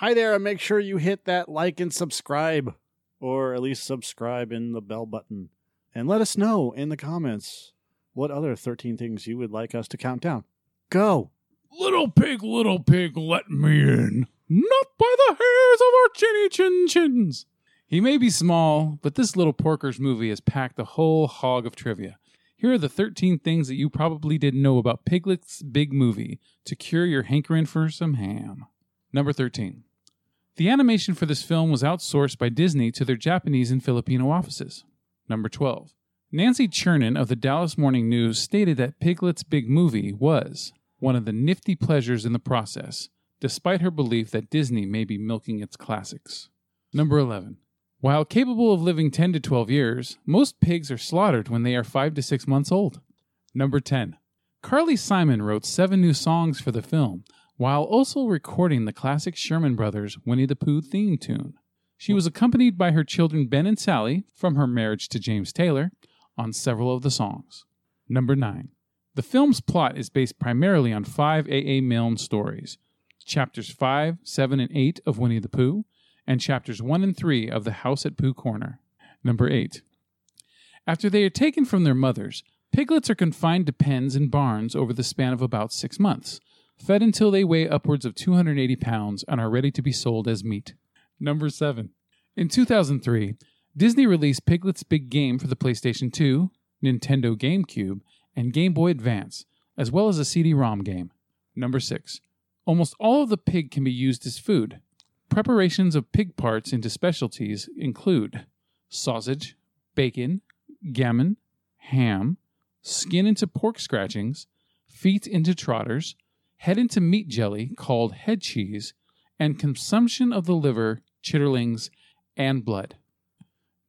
Hi there, and make sure you hit that like and subscribe, or at least subscribe in the bell button. And let us know in the comments what other 13 things you would like us to count down. Go! Little pig, little pig, let me in. Not by the hairs of our chinny chin chins. He may be small, but this little porker's movie has packed the whole hog of trivia. Here are the 13 things that you probably didn't know about Piglet's big movie to cure your hankering for some ham. Number 13. The animation for this film was outsourced by Disney to their Japanese and Filipino offices. Number 12. Nancy Churnin of the Dallas Morning News stated that Piglet's big movie was one of the nifty pleasures in the process, despite her belief that Disney may be milking its classics. Number 11. While capable of living 10 to 12 years, most pigs are slaughtered when they are 5 to 6 months old. Number 10. Carly Simon wrote seven new songs for the film, while also recording the classic Sherman Brothers Winnie the Pooh theme tune. She was accompanied by her children Ben and Sally, from her marriage to James Taylor, on several of the songs. Number 9. The film's plot is based primarily on five A.A. Milne stories chapters 5, 7, and 8 of Winnie the Pooh, and chapters 1 and 3 of The House at Pooh Corner. Number 8. After they are taken from their mothers, piglets are confined to pens and barns over the span of about six months, fed until they weigh upwards of 280 pounds and are ready to be sold as meat. Number 7. In 2003, Disney released Piglet's Big Game for the PlayStation 2, Nintendo GameCube, and Game Boy Advance, as well as a CD ROM game. Number 6. Almost all of the pig can be used as food. Preparations of pig parts into specialties include sausage, bacon, gammon, ham, skin into pork scratchings, feet into trotters, head into meat jelly called head cheese, and consumption of the liver, chitterlings, and blood.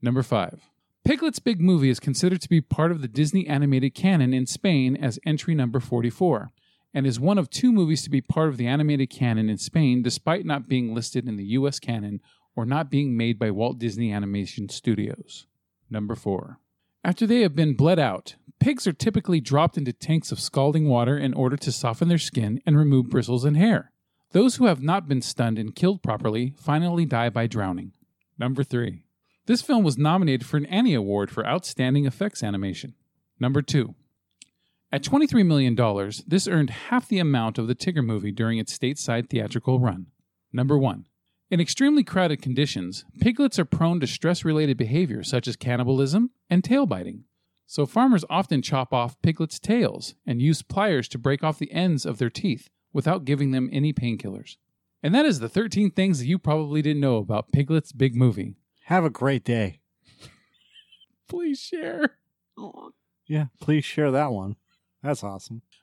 Number 5. Piglet's Big Movie is considered to be part of the Disney animated canon in Spain as entry number 44, and is one of two movies to be part of the animated canon in Spain despite not being listed in the US canon or not being made by Walt Disney Animation Studios. Number 4. After they have been bled out, pigs are typically dropped into tanks of scalding water in order to soften their skin and remove bristles and hair. Those who have not been stunned and killed properly finally die by drowning. Number 3. This film was nominated for an Annie Award for Outstanding Effects Animation. Number 2. At $23 million, this earned half the amount of the Tigger movie during its stateside theatrical run. Number 1. In extremely crowded conditions, piglets are prone to stress related behaviors such as cannibalism and tail biting. So farmers often chop off piglets' tails and use pliers to break off the ends of their teeth without giving them any painkillers. And that is the 13 things that you probably didn't know about Piglet's big movie. Have a great day. Please share. Yeah, please share that one. That's awesome.